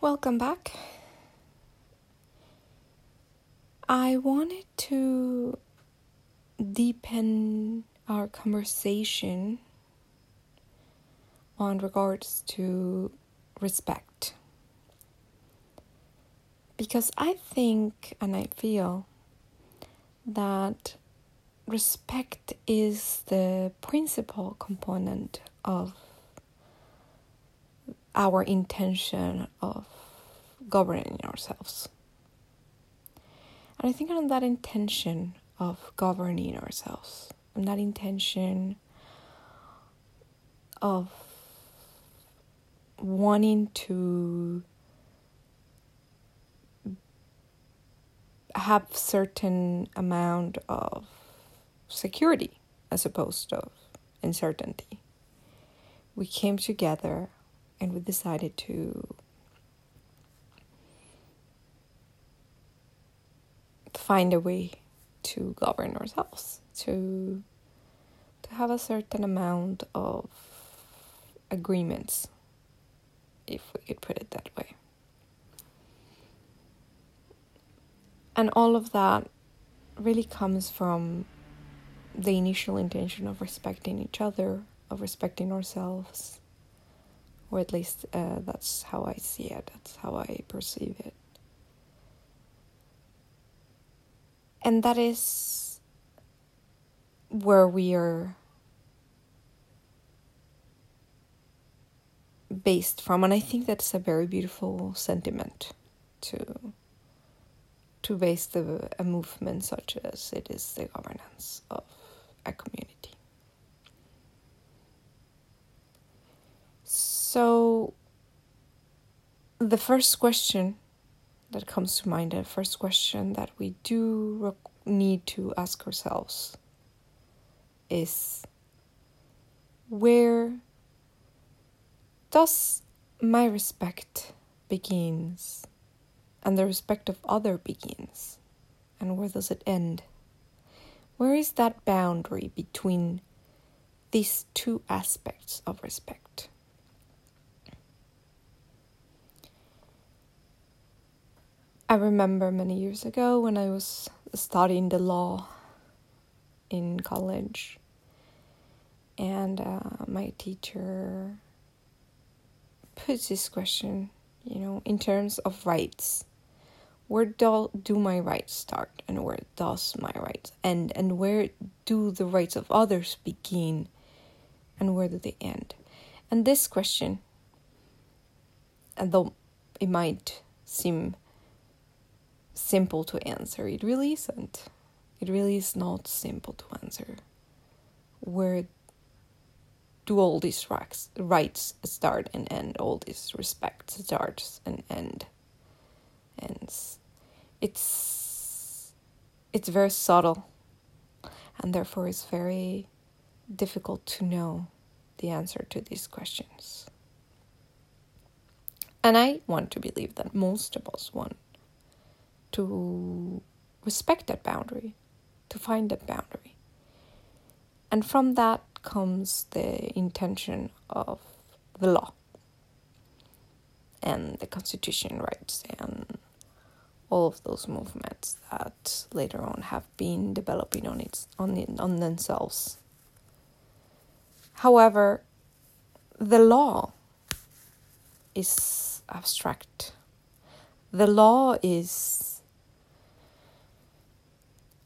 Welcome back. I wanted to deepen our conversation on regards to respect. Because I think and I feel that respect is the principal component of our intention of governing ourselves. And I think on that intention of governing ourselves, on that intention of wanting to have certain amount of security as opposed to uncertainty. We came together and we decided to find a way to govern ourselves to to have a certain amount of agreements if we could put it that way. And all of that really comes from the initial intention of respecting each other of respecting ourselves or at least uh, that's how I see it, that's how I perceive it. And that is where we are based from and I think that's a very beautiful sentiment to to base the a movement such as it is the governance of a community. So, the first question that comes to mind, the first question that we do need to ask ourselves is where does my respect begins and the respect of other begins? And where does it end? Where is that boundary between these two aspects of respect I remember many years ago when I was studying the law in college, and uh, my teacher puts this question, you know, in terms of rights. Where do, do my rights start and where does my rights end? And where do the rights of others begin and where do they end? And this question, and though it might seem simple to answer. It really isn't. It really is not simple to answer. Where do all these rights, start and end? All these respects starts and end. And it's it's very subtle, and therefore it's very difficult to know the answer to these questions. And I want to believe that most of us want to respect that boundary, to find that boundary. And from that comes the intention of the law and the constitution rights and all of those movements that later on have been developing on its on on themselves. However, the law is abstract. The law is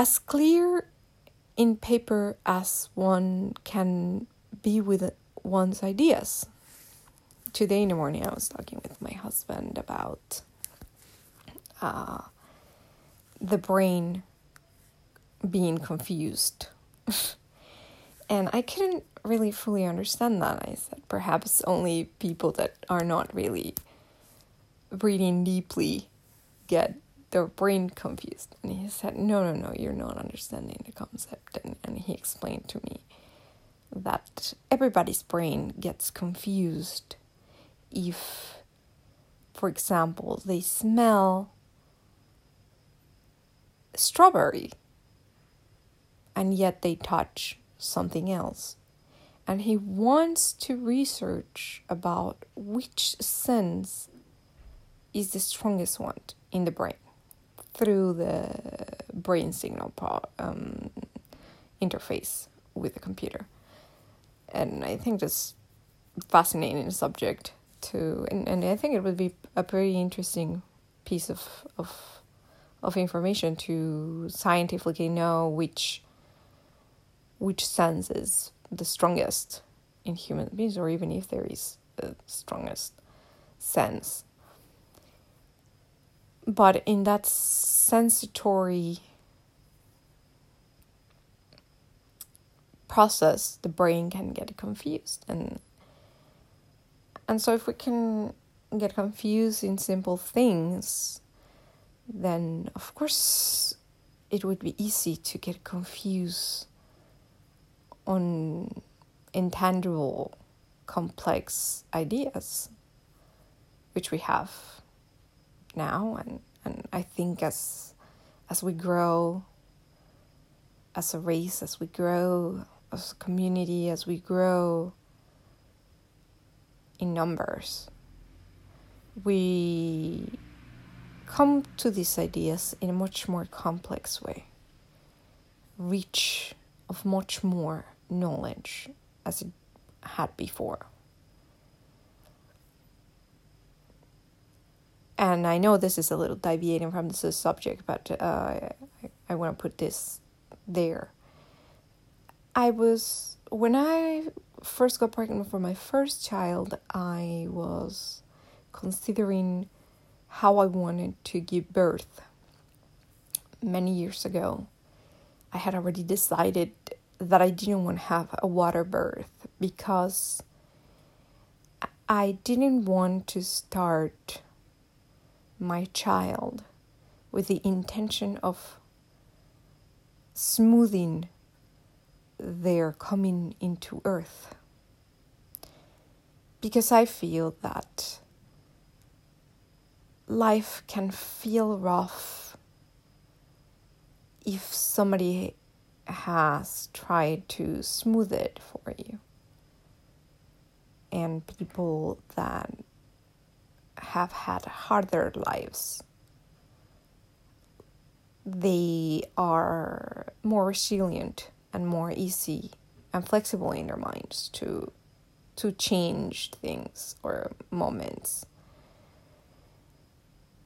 as clear in paper as one can be with one's ideas. Today in the morning, I was talking with my husband about uh, the brain being confused. and I couldn't really fully understand that. I said perhaps only people that are not really reading deeply get their brain confused. And he said, No, no, no, you're not understanding the concept. And, and he explained to me that everybody's brain gets confused if, for example, they smell strawberry and yet they touch something else. And he wants to research about which sense is the strongest one in the brain through the brain signal pro- um, interface with the computer. And I think that's fascinating subject to and, and I think it would be a pretty interesting piece of of of information to scientifically know which which sense is the strongest in human beings or even if there is the strongest sense but in that sensory process the brain can get confused. And and so if we can get confused in simple things then of course it would be easy to get confused on intangible complex ideas which we have now and, and I think as as we grow as a race, as we grow as a community, as we grow in numbers, we come to these ideas in a much more complex way, reach of much more knowledge as it had before. And I know this is a little deviating from this subject, but uh, I, I want to put this there. I was, when I first got pregnant for my first child, I was considering how I wanted to give birth. Many years ago, I had already decided that I didn't want to have a water birth because I didn't want to start my child with the intention of smoothing their coming into earth. Because I feel that life can feel rough if somebody has tried to smooth it for you. And people that have had harder lives, they are more resilient and more easy and flexible in their minds to to change things or moments.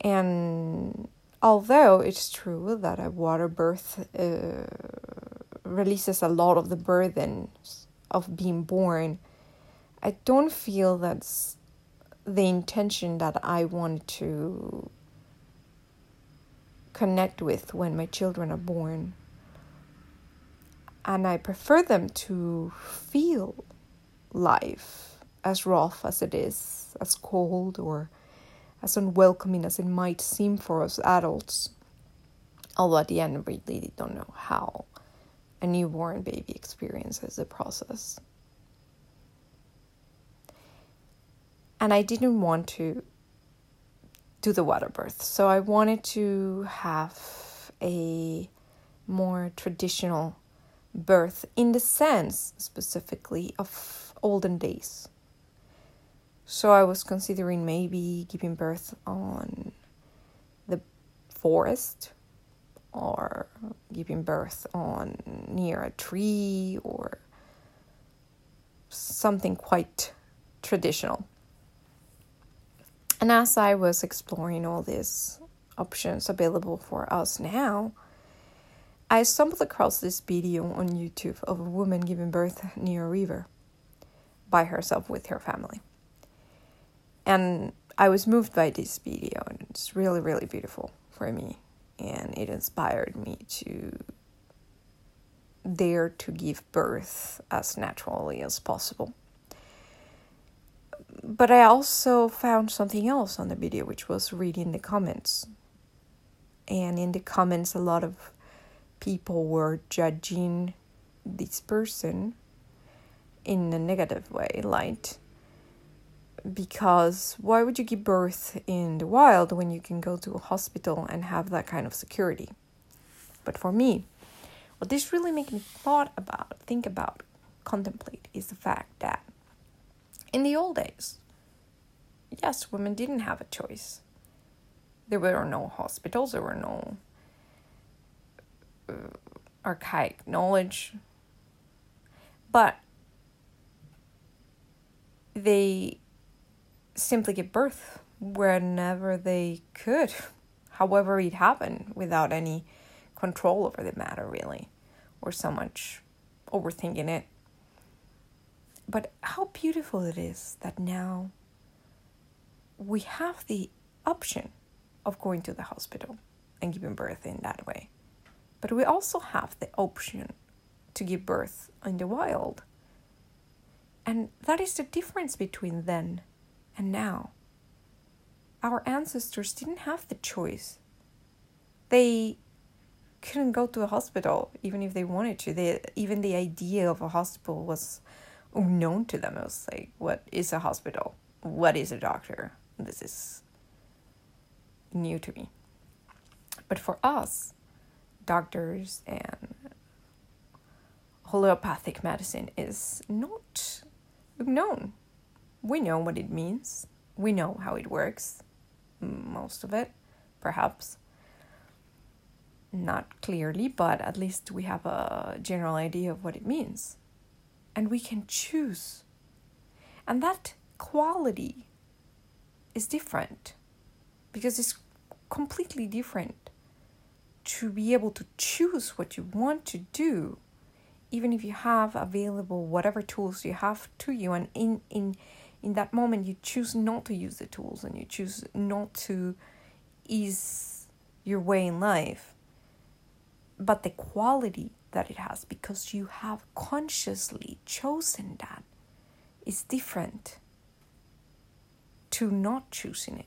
And although it's true that a water birth uh, releases a lot of the burdens of being born, I don't feel that's the intention that I want to connect with when my children are born. And I prefer them to feel life as rough as it is, as cold or as unwelcoming as it might seem for us adults. Although at the end, we really don't know how a newborn baby experiences the process. And I didn't want to do the water birth. So I wanted to have a more traditional birth in the sense specifically of olden days. So I was considering maybe giving birth on the forest or giving birth on near a tree or something quite traditional. And as I was exploring all these options available for us now, I stumbled across this video on YouTube of a woman giving birth near a river by herself with her family. And I was moved by this video, and it's really, really beautiful for me. And it inspired me to dare to give birth as naturally as possible but I also found something else on the video, which was reading the comments. And in the comments, a lot of people were judging this person in a negative way, light. Because why would you give birth in the wild when you can go to a hospital and have that kind of security? But for me, what this really made me thought about, think about, contemplate is the fact that in the old days, yes, women didn't have a choice. There were no hospitals, there were no uh, archaic knowledge. But they simply give birth whenever they could, however it happened, without any control over the matter, really, or so much overthinking it. But how beautiful it is that now we have the option of going to the hospital and giving birth in that way. But we also have the option to give birth in the wild. And that is the difference between then and now. Our ancestors didn't have the choice. They couldn't go to a hospital even if they wanted to. They, even the idea of a hospital was unknown to them. It was like, what is a hospital? What is a doctor? This is new to me. But for us, doctors and homeopathic medicine is not known. We know what it means. We know how it works. Most of it, perhaps. Not clearly, but at least we have a general idea of what it means. And we can choose. And that quality is different because it's completely different to be able to choose what you want to do even if you have available whatever tools you have to you and in in in that moment you choose not to use the tools and you choose not to ease your way in life but the quality that it has because you have consciously chosen that is different to not choosing it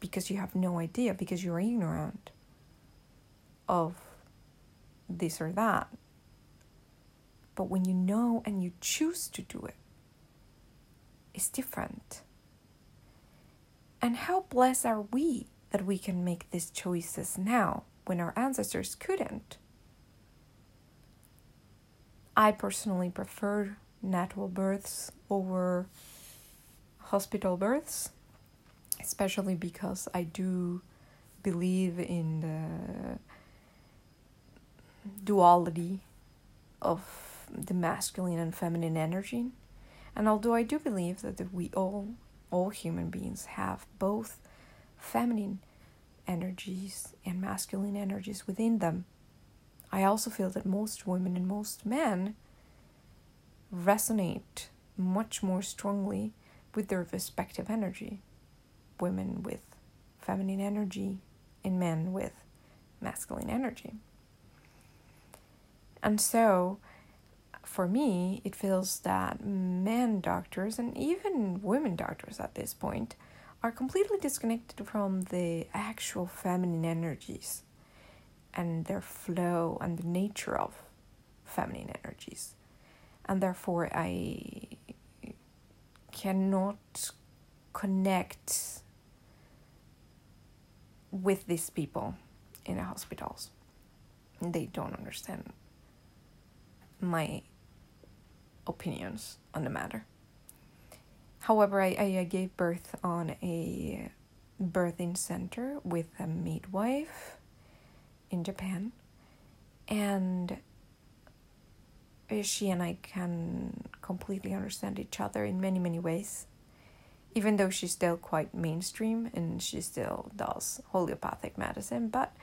because you have no idea because you're ignorant of this or that but when you know and you choose to do it, it's different. And how blessed are we that we can make these choices now when our ancestors couldn't? I personally prefer natural births over hospital births, especially because I do believe in the duality of the masculine and feminine energy. And although I do believe that we all, all human beings, have both feminine energies and masculine energies within them, I also feel that most women and most men resonate much more strongly with their respective energy. Women with feminine energy and men with masculine energy. And so, for me, it feels that men doctors and even women doctors at this point are completely disconnected from the actual feminine energies and their flow and the nature of feminine energies. And therefore, I cannot connect with these people in the hospitals. They don't understand my opinions on the matter. However, I, I gave birth on a birthing center with a midwife in Japan, and she and I can completely understand each other in many, many ways. Even though she's still quite mainstream and she still does homeopathic medicine, but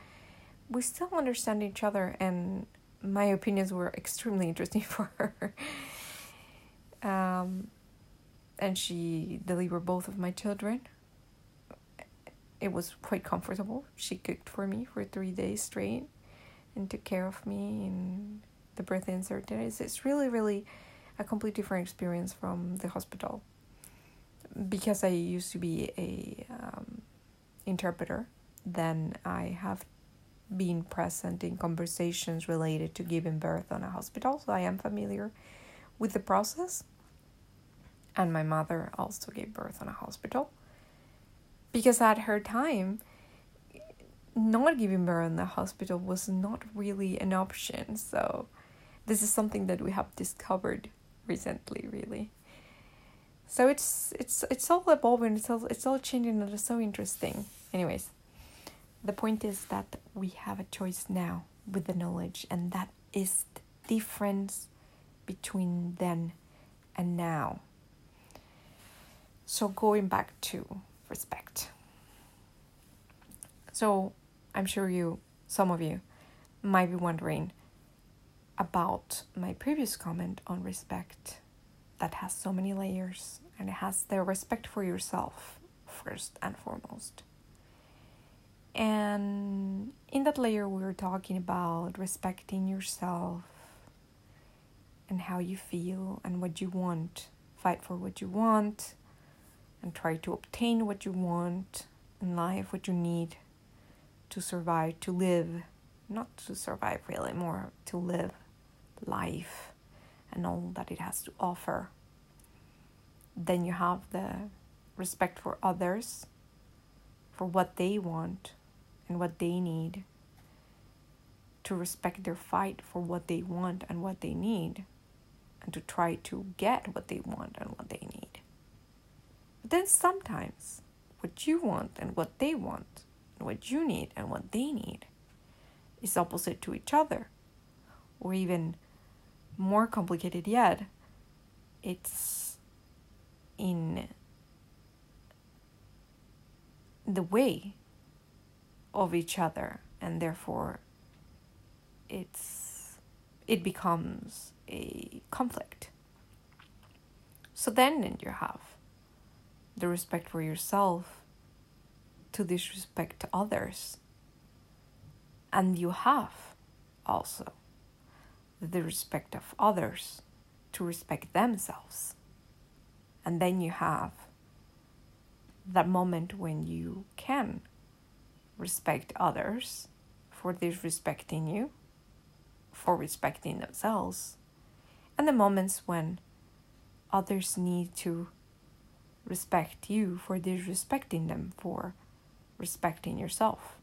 we still understand each other, and my opinions were extremely interesting for her. Um, and she delivered both of my children. It was quite comfortable. She cooked for me for three days straight and took care of me in the birthing center. It's, it's really, really a completely different experience from the hospital. Because I used to be a um, interpreter, then I have been present in conversations related to giving birth on a hospital, so I am familiar with the process and my mother also gave birth on a hospital because at her time not giving birth in the hospital was not really an option. So this is something that we have discovered recently really. So it's it's it's all evolving. It's all it's all changing and it's so interesting. Anyways the point is that we have a choice now with the knowledge, and that is the difference between then and now. So, going back to respect. So, I'm sure you, some of you, might be wondering about my previous comment on respect that has so many layers and it has the respect for yourself first and foremost. And in that layer, we were talking about respecting yourself and how you feel and what you want. Fight for what you want and try to obtain what you want in life, what you need to survive, to live. Not to survive, really, more to live life and all that it has to offer. Then you have the respect for others, for what they want and what they need, to respect their fight for what they want and what they need, and to try to get what they want and what they need. But then sometimes what you want and what they want, and what you need and what they need, is opposite to each other, or even more complicated yet, it's in the way of each other and therefore it's it becomes a conflict. So then you have the respect for yourself to disrespect others. And you have also the respect of others to respect themselves. And then you have that moment when you can respect others for disrespecting you, for respecting themselves, and the moments when others need to respect you for disrespecting them for respecting yourself.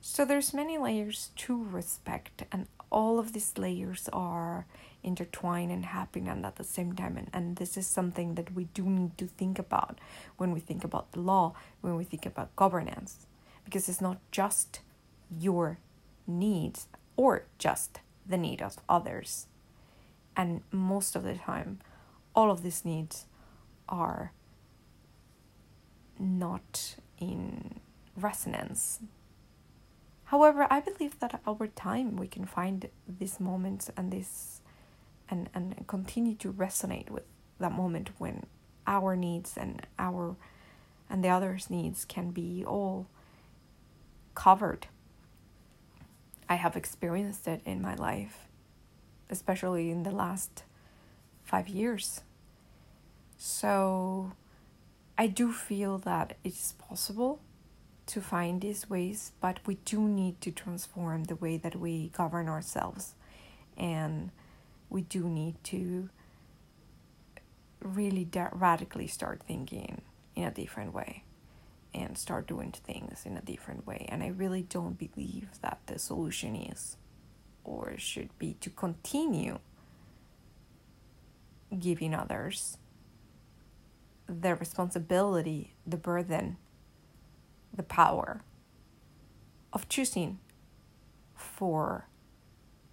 So there's many layers to respect and all of these layers are intertwined and happening at the same time and, and this is something that we do need to think about when we think about the law when we think about governance because it's not just your needs or just the need of others and most of the time all of these needs are not in resonance However, I believe that over time we can find these moments and this and, and continue to resonate with that moment when our needs and our and the others' needs can be all covered. I have experienced it in my life, especially in the last five years. So I do feel that it's possible to find these ways, but we do need to transform the way that we govern ourselves. And we do need to really da- radically start thinking in a different way and start doing things in a different way. And I really don't believe that the solution is or should be to continue giving others the responsibility, the burden the power of choosing for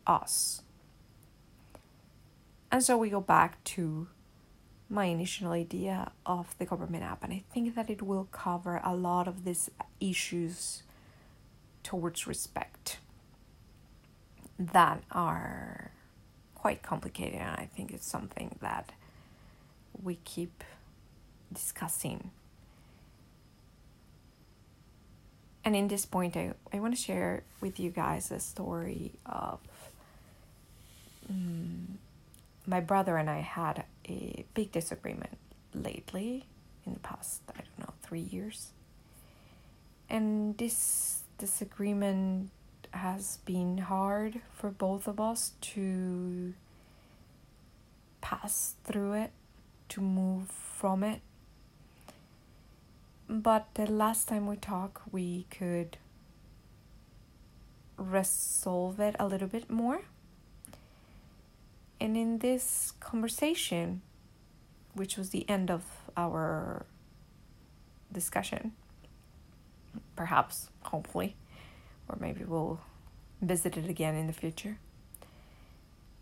us. And so we go back to my initial idea of the government app, and I think that it will cover a lot of these issues towards respect that are quite complicated, and I think it's something that we keep discussing And in this point, I, I want to share with you guys a story of um, my brother and I had a big disagreement lately in the past, I don't know, three years. And this disagreement has been hard for both of us to pass through it, to move from it, but the last time we talked, we could resolve it a little bit more. And in this conversation, which was the end of our discussion, perhaps, hopefully, or maybe we'll visit it again in the future.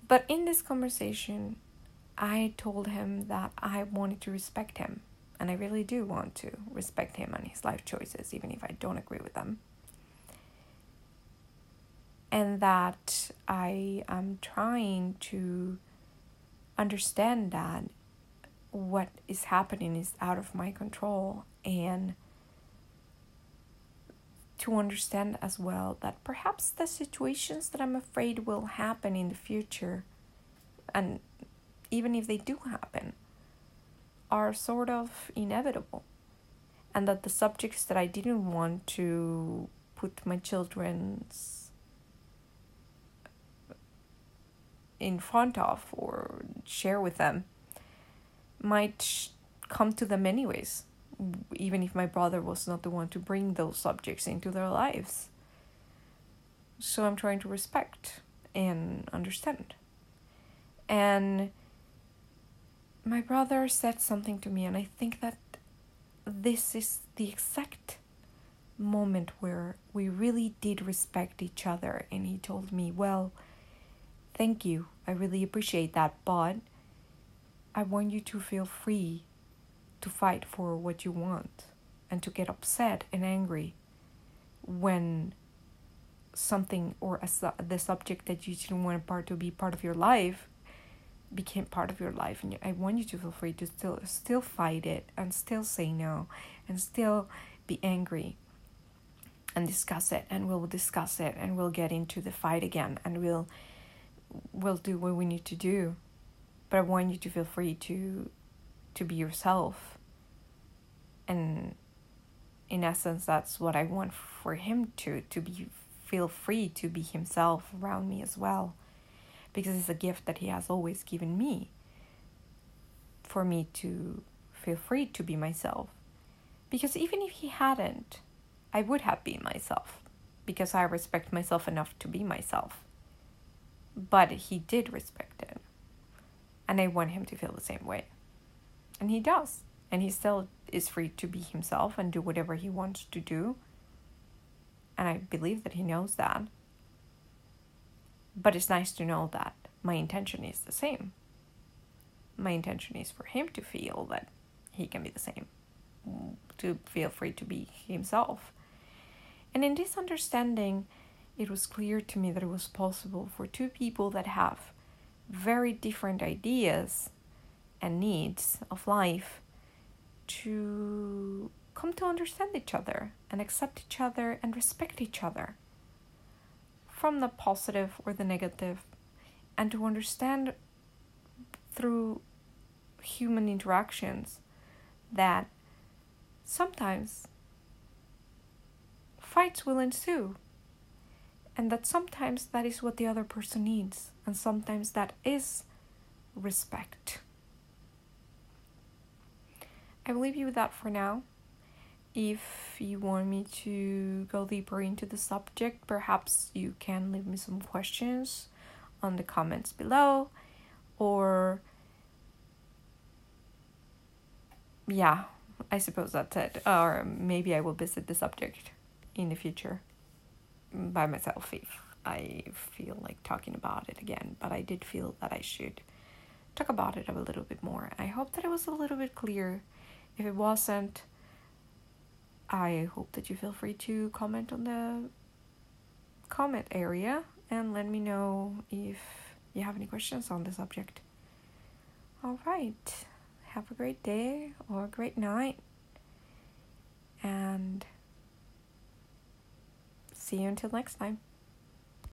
But in this conversation, I told him that I wanted to respect him, and I really do want to respect him and his life choices, even if I don't agree with them. And that I am trying to understand that what is happening is out of my control and to understand as well that perhaps the situations that I'm afraid will happen in the future, and even if they do happen, are sort of inevitable. And that the subjects that I didn't want to put my children's in front of or share with them might come to them anyways even if my brother was not the one to bring those subjects into their lives. So I'm trying to respect and understand. And my brother said something to me, and I think that this is the exact moment where we really did respect each other. And he told me, Well, thank you. I really appreciate that, but I want you to feel free to fight for what you want and to get upset and angry when something or a su- the subject that you didn't want part to be part of your life became part of your life and I want you to feel free to still still fight it and still say no and still be angry and discuss it and we'll discuss it and we'll get into the fight again and we'll we'll do what we need to do. But I want you to feel free to to be yourself. And in essence that's what i want for him to to be feel free to be himself around me as well because it's a gift that he has always given me for me to feel free to be myself. Because even if he hadn't i would have been myself because i respect myself enough to be myself. But he did respect it. And i want him to feel the same way. And he does. And he still is free to be himself and do whatever he wants to do. And I believe that he knows that. But it's nice to know that my intention is the same. My intention is for him to feel that he can be the same, to feel free to be himself. And in this understanding, it was clear to me that it was possible for two people that have very different ideas and needs of life to come to understand each other and accept each other and respect each other from the positive or the negative and to understand through human interactions that sometimes fights will ensue and that sometimes that is what the other person needs and sometimes that is respect I will leave you with that for now. If you want me to go deeper into the subject, perhaps you can leave me some questions on the comments below or yeah, I suppose that's it. Or maybe I will visit the subject in the future by myself if I feel like talking about it again. But I did feel that I should talk about it a little bit more. I hope that it was a little bit clear if it wasn't, I hope that you feel free to comment on the comment area and let me know if you have any questions on the subject. All right. Have a great day or a great night. And see you until next time.